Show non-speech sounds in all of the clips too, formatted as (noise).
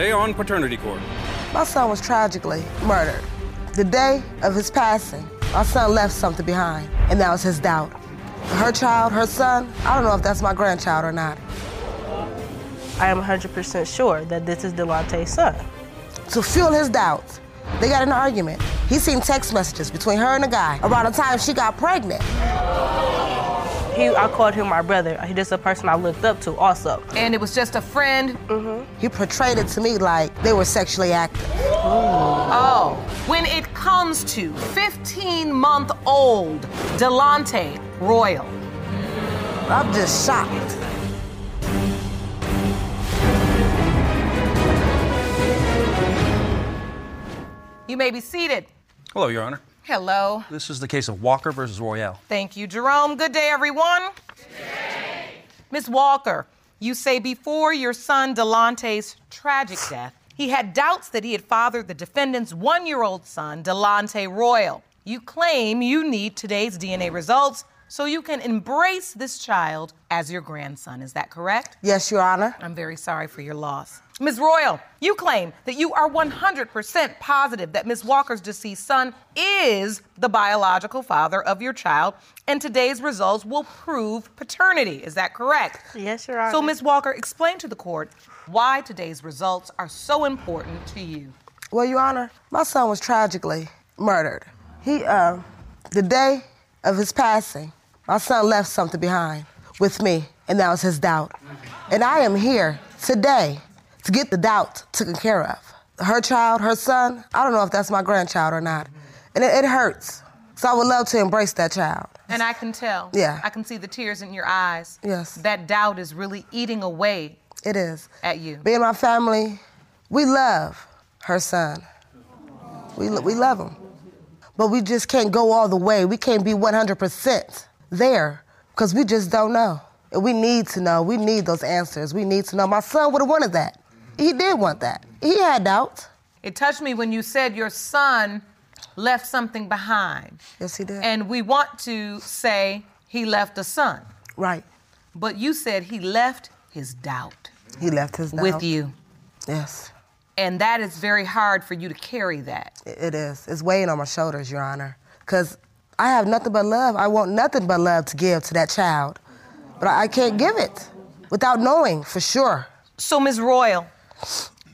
Today on Paternity Court. My son was tragically murdered. The day of his passing, my son left something behind, and that was his doubt. Her child, her son, I don't know if that's my grandchild or not. I am 100% sure that this is Delonte's son. To fuel his doubts, they got an argument. He seen text messages between her and a guy around the time she got pregnant. He, I called him my brother. He just a person I looked up to also. And it was just a friend. Mm-hmm. He portrayed it to me like they were sexually active. Oh, when it comes to 15 month old Delonte Royal, I'm just shocked. you may be seated. Hello, Your Honor. Hello. This is the case of Walker versus Royal. Thank you, Jerome. Good day, everyone. Miss Walker, you say before your son Delonte's tragic death, he had doubts that he had fathered the defendant's one year old son, Delonte Royal. You claim you need today's DNA results so you can embrace this child as your grandson. Is that correct? Yes, Your Honor. I'm very sorry for your loss. Ms. Royal, you claim that you are 100% positive that Ms. Walker's deceased son is the biological father of your child, and today's results will prove paternity. Is that correct? Yes, Your Honor. So, Ms. Walker, explain to the court why today's results are so important to you. Well, Your Honor, my son was tragically murdered. He, uh, the day of his passing, my son left something behind with me, and that was his doubt. And I am here today to get the doubt taken care of. Her child, her son, I don't know if that's my grandchild or not. And it, it hurts. So I would love to embrace that child. And I can tell. Yeah. I can see the tears in your eyes. Yes. That doubt is really eating away It is. at you. Me and my family, we love her son. We, we love him. But we just can't go all the way. We can't be 100% there because we just don't know. And we need to know. We need those answers. We need to know. My son would have wanted that. He did want that. He had doubts. It touched me when you said your son left something behind. Yes, he did. And we want to say he left a son, right. but you said he left his doubt He left his doubt. with you. Yes, And that is very hard for you to carry that. it is. It's weighing on my shoulders, Your Honor. Because I have nothing but love. I want nothing but love to give to that child. But I can't give it without knowing for sure. So, Ms. Royal,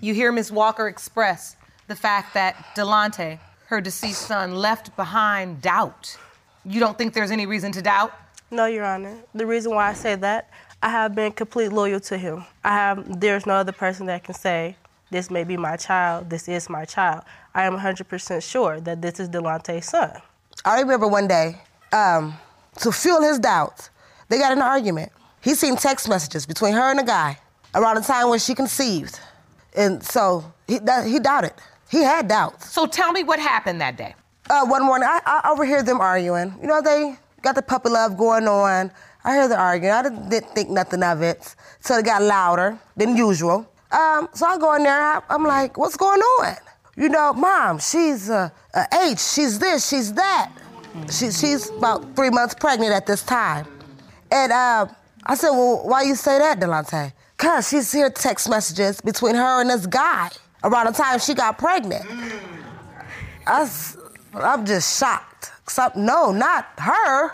you hear Ms. Walker express the fact that Delonte, her deceased son, left behind doubt. You don't think there's any reason to doubt? No, Your Honor. The reason why I say that, I have been complete loyal to him. I have. There's no other person that can say this may be my child. This is my child. I am 100% sure that this is Delonte's son. I remember one day, um, to fuel his doubts, they got in an argument. He seen text messages between her and a guy around the time when she conceived. And so he, that, he doubted. He had doubts. So, tell me what happened that day. Uh, one morning, I, I overhear them arguing. You know, they got the puppy love going on. I hear them arguing. I didn't, didn't think nothing of it. So it got louder than usual. Um, so I go in there. I, I'm like, what's going on? You know, mom, she's uh, a H. She's this. She's that. She, she's about three months pregnant at this time. And uh, I said, well, why you say that, Delonte? Cause she's hear text messages between her and this guy around the time she got pregnant. I'm just shocked. I- no, not her.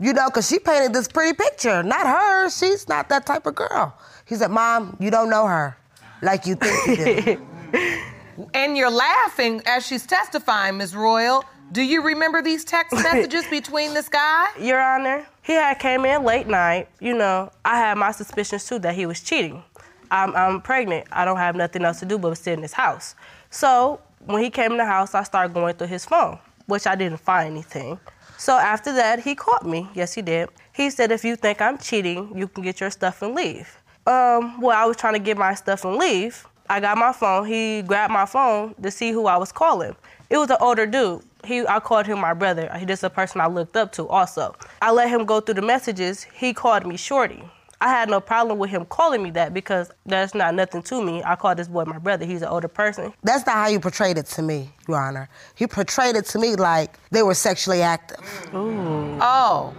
You know, because she painted this pretty picture. Not her. She's not that type of girl. He said, Mom, you don't know her like you think you do. (laughs) And you're laughing as she's testifying, Ms. Royal. Do you remember these text (laughs) messages between this guy? Your Honor, he had came in late night. You know, I had my suspicions too that he was cheating. I'm, I'm pregnant. I don't have nothing else to do but sit in his house. So when he came in the house, I started going through his phone. which I didn't find anything. So after that, he caught me. Yes, he did. He said, if you think I'm cheating, you can get your stuff and leave. Um, well, I was trying to get my stuff and leave. I got my phone. He grabbed my phone to see who I was calling. It was an older dude. He, I called him my brother. He just a person I looked up to also. I let him go through the messages. He called me Shorty. I had no problem with him calling me that because that's not nothing to me. I call this boy my brother. He's an older person. That's not how you portrayed it to me, Your Honor. He portrayed it to me like they were sexually active. Oh,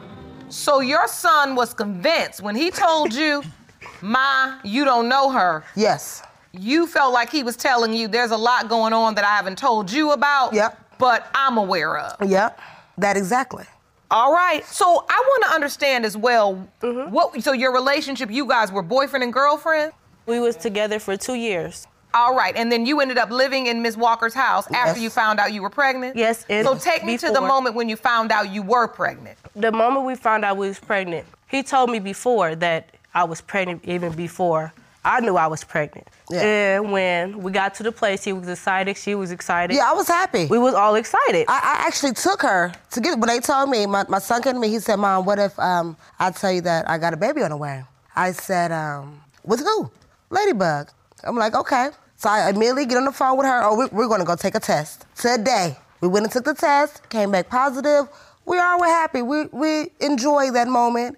so your son was convinced when he told you, (laughs) Ma, you don't know her. Yes. You felt like he was telling you there's a lot going on that I haven't told you about. Yep. But I'm aware of. Yep. That exactly. All right. So I want to understand as well. Mm-hmm. What? So your relationship, you guys were boyfriend and girlfriend. We was together for two years. All right, and then you ended up living in Miss Walker's house after you found out you were pregnant. Yes, and So take me to the moment when you found out you were pregnant. The moment we found out we was pregnant, he told me before that I was pregnant even before I knew I was pregnant. Yeah. And when we got to the place, he was excited. She was excited. Yeah, I was happy. We was all excited. I, I actually took her to get when they told me my, my son came to me he said mom what if um, i tell you that i got a baby on the way i said um, with who ladybug i'm like okay so i immediately get on the phone with her oh we, we're going to go take a test today we went and took the test came back positive we are we're happy we, we enjoy that moment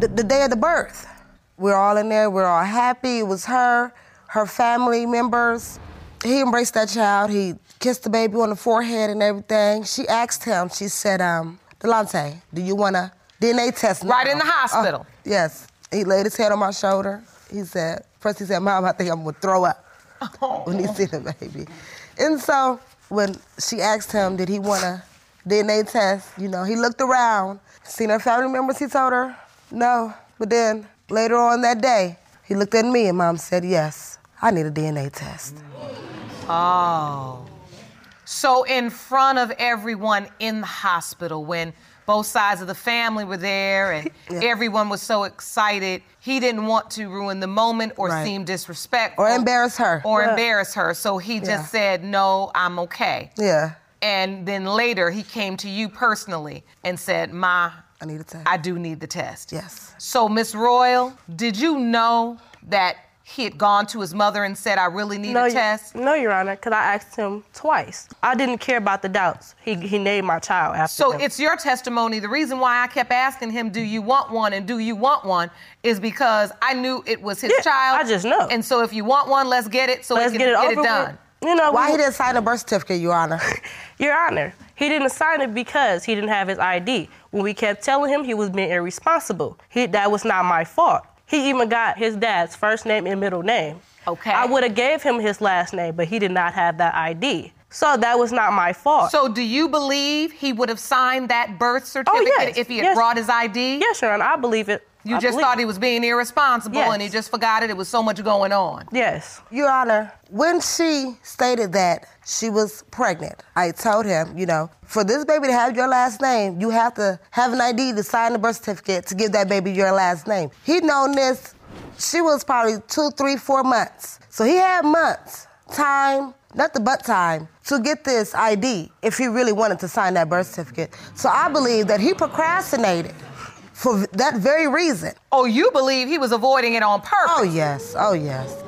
The, the day of the birth. We're all in there. We're all happy. It was her, her family members. He embraced that child. He kissed the baby on the forehead and everything. She asked him. She said, um, "Delante, do you want a DNA test?" now?" Right in the hospital. Oh, yes. He laid his head on my shoulder. He said, first he said, "Mom, I think I'm gonna throw up." (laughs) when he see the baby. And so when she asked him, did he want a DNA test, you know, he looked around, seen her family members, he told her, no. But then later on that day, he looked at me and mom said, yes, I need a DNA test. Oh. So in front of everyone in the hospital, when both sides of the family were there and (laughs) Yeah. everyone was so excited, he didn't want to ruin the moment or Right. seem disrespectful. Or embarrass her. Or Yeah. embarrass her. So he Yeah. just said, no, I'm okay. Yeah, And then later he came to you personally and said, Ma, I need a test. I do need the test. yes. So, Miss Royal, did you know that he had gone to his mother and said, I really need no, a test? no, Your Honor, because I asked him twice. I didn't care about the doubts. He, he named my child after So him. it's your testimony. The reason why I kept asking him, "Do you want one?" and "Do you want one?" is because I knew it was his Yeah, child. I just know. And so if you want one, let's get it so Let's we get can it get over it done. with. You know, Why we- he didn't sign a birth certificate, Your Honor? (laughs) Your Honor, he didn't sign it because he didn't have his ID. When we kept telling him he was being irresponsible, he, that was not my fault. He even got his dad's first name and middle name. Okay. I would have gave him his last name, but he did not have that ID. So that was not my fault. So do you believe he would have signed that birth oh, certificate Oh, yes, if he had yes. brought his ID? yes, Your Honor, I believe it. You I just believe thought he was being irresponsible Yes. and he just forgot it. It was so much going on. Yes. Your Honor, when she stated that she was pregnant, I told him, you know, for this baby to have your last name, you have to have an ID to sign the birth certificate to give that baby your last name. He'd known this, she was probably two, three, four months. So he had months, time, nothing but time, to get this ID if he really wanted to sign that birth certificate. So I believe that he procrastinated for that very reason. Oh, you believe he was avoiding it on purpose? Oh, yes, oh, yes.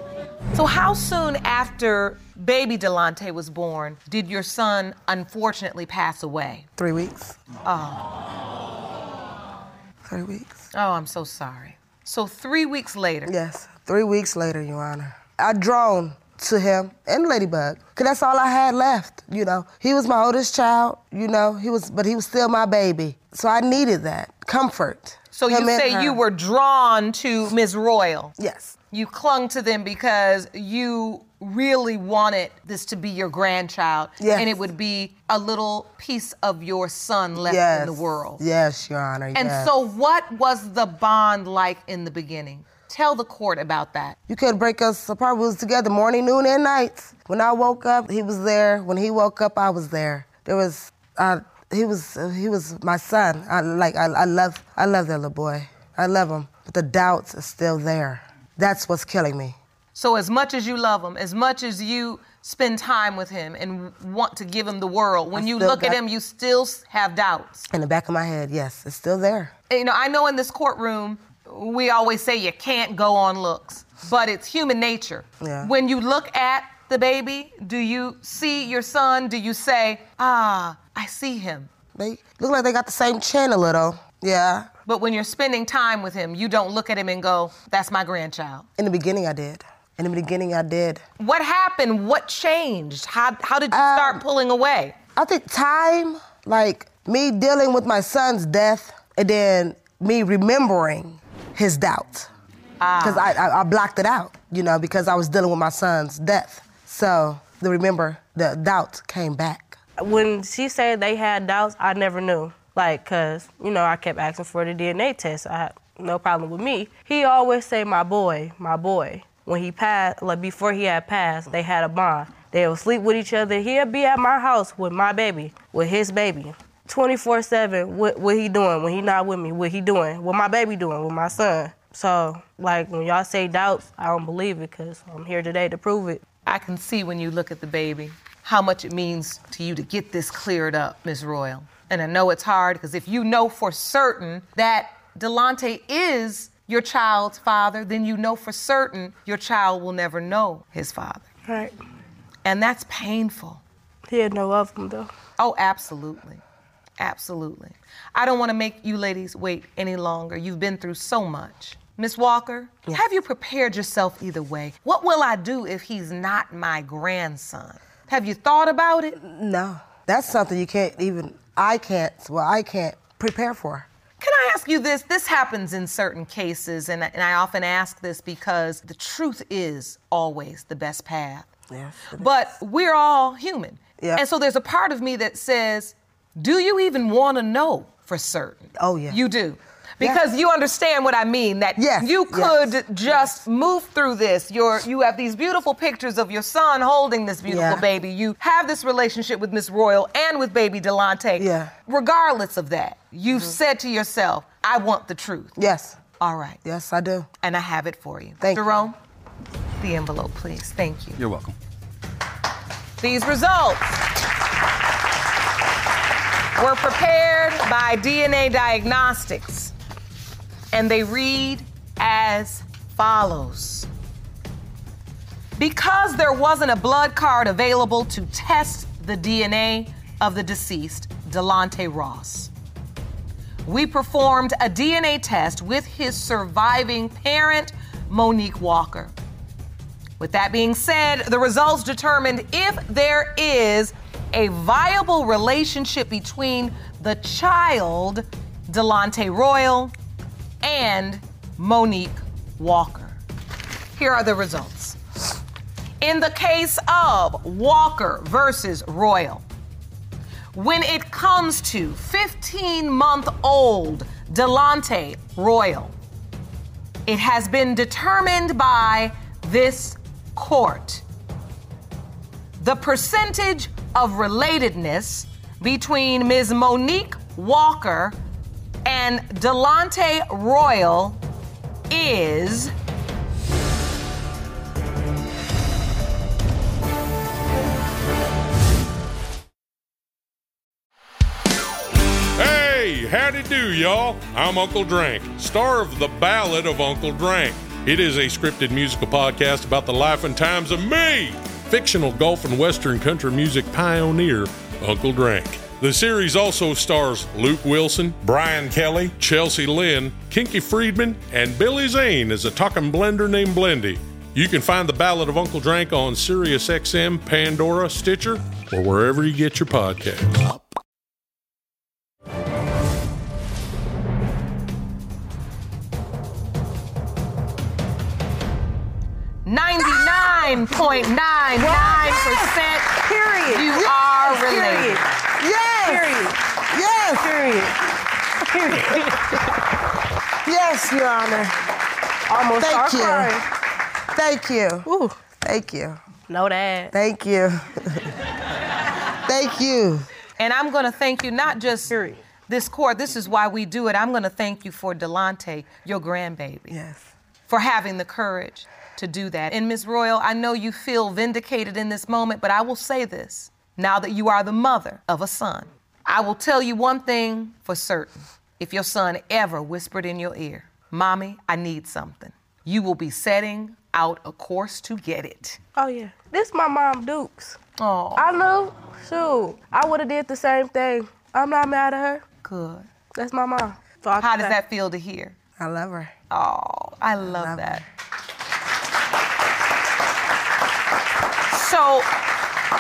So, how soon after baby Delante was born did your son unfortunately pass away? Three weeks. Oh, Three weeks. oh, I'm so sorry. So, three weeks later, Yes, three weeks later, Your Honor. I drove to him and Ladybug, cause that's all I had left. You know, he was my oldest child. You know, he was, but he was still my baby. So I needed that comfort. So you say her. you were drawn to Ms. Royal. Yes. You clung to them because you really wanted this to be your grandchild. Yes. And it would be a little piece of your son left yes. in the world. Yes, Your Honor. And yes. so, what was the bond like in the beginning? Tell the court about that. You couldn't break us apart. We was together morning, noon, and nights. When I woke up, he was there. When he woke up, I was there. There was, uh, he was, uh, he was my son. I like, I, I love, I love that little boy. I love him, but the doubts are still there. That's what's killing me. So, as much as you love him, as much as you spend time with him and want to give him the world, when I you look at him, you still have doubts. In the back of my head, yes, it's still there. you know, I know in this courtroom, we always say you can't go on looks, but it's human nature. Yeah. When you look at the baby, do you see your son? Do you say, ah, I see him? They look like they got the same chin a little. Yeah. But when you're spending time with him, you don't look at him and go, that's my grandchild. In the beginning, I did. In the beginning, I did. What happened? What changed? How, how did you Um, start pulling away? I think time, like me dealing with my son's death, and then me remembering his doubt. Because I, I, I blocked it out, you know, because I was dealing with my son's death. So the remember, the doubt came back. When she said they had doubts, I never knew. Like, cause you know I kept asking for the DNA test. I had no problem with me. He always say my boy, my boy. When he passed, like before he had passed, they had a bond. They would sleep with each other. He'd be at my house with my baby, with his baby. 24-7, what, what he doing when he not with me? What he doing? What my baby doing with my son? So, like, when y'all say doubts, I don't believe it because I'm here today to prove it. I can see when you look at the baby how much it means to you to get this cleared up, Ms. Royal. And I know it's hard because if you know for certain that Delonte is your child's father, then you know for certain your child will never know his father. Right. And that's painful. He had no of them, though. Oh, absolutely. Absolutely. I don't want to make you ladies wait any longer. You've been through so much. Miss Walker, have you prepared yourself either way? What will I do if he's not my grandson? Have you thought about it? No, that's something you can't even, I can't, well, I can't prepare for. Can I ask you this? This happens in certain cases, and, and I often ask this because the truth is always the best path. Yes, But we're all human. Yeah. And so there's a part of me that says, do you even want to know for certain? Oh, yeah. You do. Because you understand what I mean, that Yes, you yes, could just move through this. You're, you have these beautiful pictures of your son holding this beautiful Yeah. baby. You have this relationship with Miss Royal and with baby Delante. Yeah. Regardless of that, you've mm-hmm. said to yourself, I want the truth. Yes, All right. yes, I do. And I have it for you. Thank you. Jerome, the envelope, please. Thank you. You're welcome. These results were prepared by DNA Diagnostics, and they read as follows. Because there wasn't a blood card available to test the DNA of the deceased, Delante Ross, we performed a DNA test with his surviving parent, Monique Walker. With that being said, the results determined if there is a viable relationship between the child, Delante Royal, and Monique Walker. Here are the results. In the case of Walker versus Royal, when it comes to 15 month old Delante Royal, it has been determined by this court. The percentage of relatedness between Ms. Monique Walker and Delonte Royal is Hey, howdy do, y'all. I'm Uncle Drank, star of The Ballad of Uncle Drank. It is a scripted musical podcast about the life and times of me, fictional golf and western country music pioneer, Uncle Drank. The series also stars Luke Wilson, Brian Kelly, Chelsea Lynn, Kinky Friedman, and Billy Zane as a talking blender named Blendy. You can find the Ballad of Uncle Drank on SiriusXM, Pandora, Stitcher, or wherever you get your podcasts. Ninety-nine point nine nine percent. Period. You Yes, are Period. Yes. Period. Yes. Period. Yes, Your Honor. Almost Thank you. crying. Thank you. Ooh, Thank you. know that. Thank you. Thank you. And I'm going to thank you not just Period. this court. This is why we do it. I'm going to thank you for Delante, your grandbaby. Yes. for having the courage to do that. And Ms. Royal, I know you feel vindicated in this moment, but I will say this now that you are the mother of a son. I will tell you one thing for certain. If your son ever whispered in your ear, Mommy, I need something, you will be setting out a course to get it. Oh yeah, this my mom Dukes. Oh, I know. Shoot, I would have did the same thing. I'm not mad at her. good. That's my mom. So How does say- that feel to hear? I love her. Oh, I love Love that. So,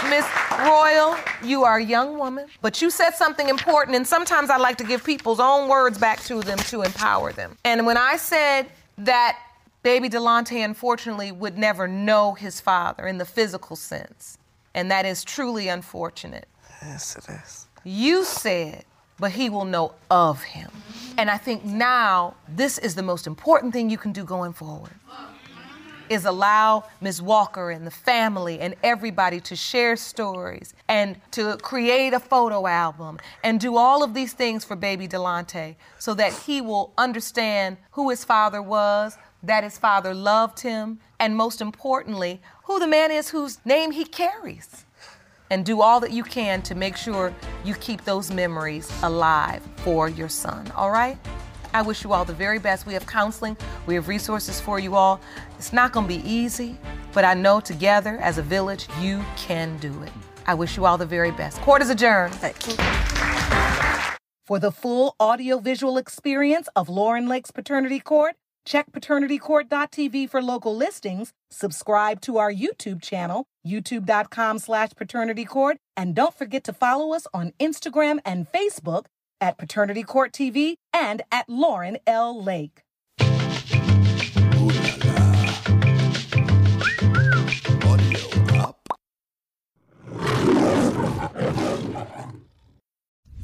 Miss Royal, you are a young woman, but you said something important, and sometimes I like to give people's own words back to them to empower them. And when I said that baby Delonte unfortunately would never know his father in the physical sense, and that is truly unfortunate. Yes, it is. You said, but he will know of him. And I think now this is the most important thing you can do going forward. Is allow Ms. Walker and the family and everybody to share stories and to create a photo album and do all of these things for baby Delante so that he will understand who his father was, that his father loved him, and most importantly, who the man is whose name he carries and do all that you can to make sure you keep those memories alive for your son, all right? I wish you all the very best. We have counseling, we have resources for you all. It's not gonna be easy, but I know together as a village, you can do it. I wish you all the very best. Court is adjourned. For the full audiovisual experience of Lauren Lake's Paternity Court, check paternitycourt.tv for local listings, subscribe to our YouTube channel, youtube.com slash paternitycourt, and don't forget to follow us on Instagram and Facebook at Paternity Court TV and at Lauren L. Lake.